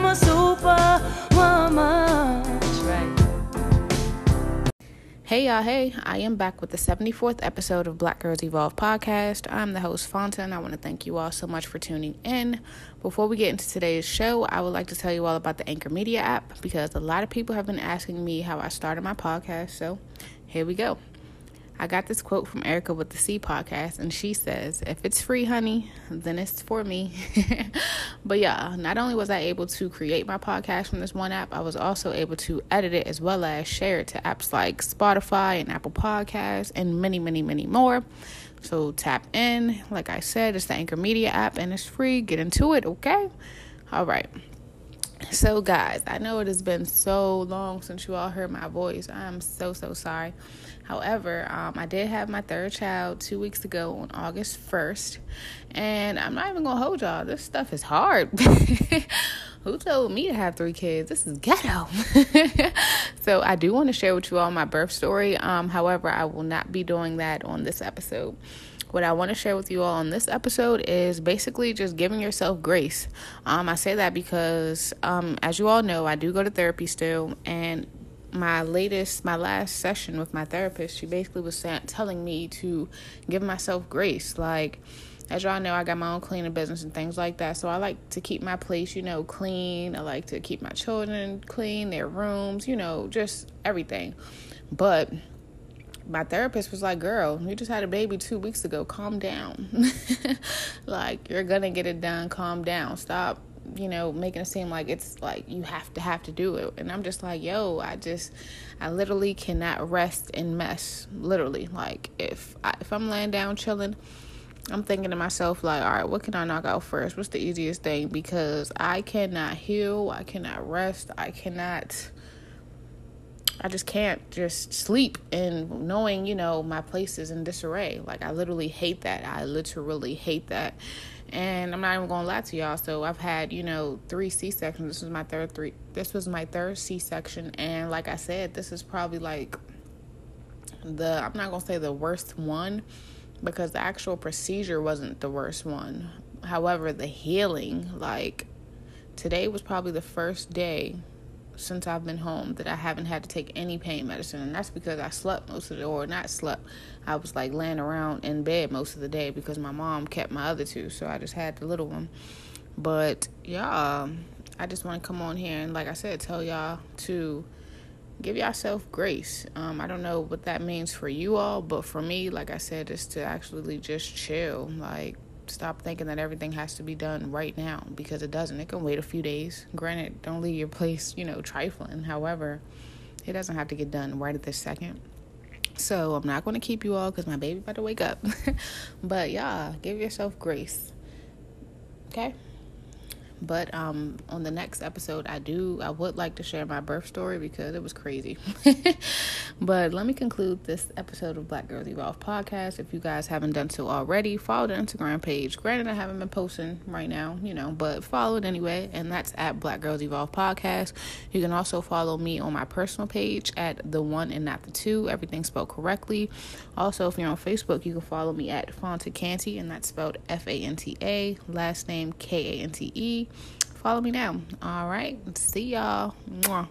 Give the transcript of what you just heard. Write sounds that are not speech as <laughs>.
I'm a Hey y'all, hey, I am back with the 74th episode of Black Girls Evolve podcast. I'm the host, Fanta, and I want to thank you all so much for tuning in. Before we get into today's show, I would like to tell you all about the Anchor Media app because a lot of people have been asking me how I started my podcast, so here we go. I got this quote from Erica with the C podcast, and she says, If it's free, honey, then it's for me. <laughs> but yeah, not only was I able to create my podcast from this one app, I was also able to edit it as well as share it to apps like Spotify and Apple Podcasts and many, many, many more. So tap in. Like I said, it's the Anchor Media app and it's free. Get into it, okay? All right. So, guys, I know it has been so long since you all heard my voice. I'm so, so sorry. However, um, I did have my third child two weeks ago on August 1st. And I'm not even going to hold y'all. This stuff is hard. <laughs> Who told me to have three kids? This is ghetto. <laughs> so, I do want to share with you all my birth story. Um, however, I will not be doing that on this episode what I want to share with you all on this episode is basically just giving yourself grace. Um, I say that because, um, as you all know, I do go to therapy still, and my latest, my last session with my therapist, she basically was telling me to give myself grace. Like, as y'all know, I got my own cleaning business and things like that. So I like to keep my place, you know, clean. I like to keep my children clean, their rooms, you know, just everything. But my therapist was like, Girl, you just had a baby two weeks ago. Calm down. <laughs> like, you're going to get it done. Calm down. Stop you know, making it seem like it's like you have to have to do it. And I'm just like, yo, I just I literally cannot rest and mess. Literally. Like if I, if I'm laying down chilling, I'm thinking to myself like, all right, what can I knock out first? What's the easiest thing? Because I cannot heal, I cannot rest, I cannot I just can't just sleep and knowing, you know, my place is in disarray. Like I literally hate that. I literally hate that. And I'm not even gonna lie to y'all. So I've had, you know, three C sections. This was my third three this was my third C section and like I said, this is probably like the I'm not gonna say the worst one because the actual procedure wasn't the worst one. However, the healing, like today was probably the first day since I've been home that I haven't had to take any pain medicine, and that's because I slept most of the or not slept. I was like laying around in bed most of the day because my mom kept my other two, so I just had the little one. But yeah, I just want to come on here and, like I said, tell y'all to give yourself grace. Um, I don't know what that means for you all, but for me, like I said, is to actually just chill, like stop thinking that everything has to be done right now because it doesn't. It can wait a few days. Granted, don't leave your place, you know, trifling. However, it doesn't have to get done right at this second. So I'm not going to keep you all because my baby about to wake up. <laughs> but yeah, give yourself grace. Okay. But um, on the next episode, I do I would like to share my birth story because it was crazy. <laughs> but let me conclude this episode of Black Girls Evolve podcast. If you guys haven't done so already, follow the Instagram page. Granted, I haven't been posting right now, you know, but follow it anyway, and that's at Black Girls Evolve podcast. You can also follow me on my personal page at the one and not the two. Everything spelled correctly. Also, if you're on Facebook, you can follow me at Fanta Kante, and that's spelled F A N T A. Last name K A N T E. Follow me now. All right. See y'all. Mwah.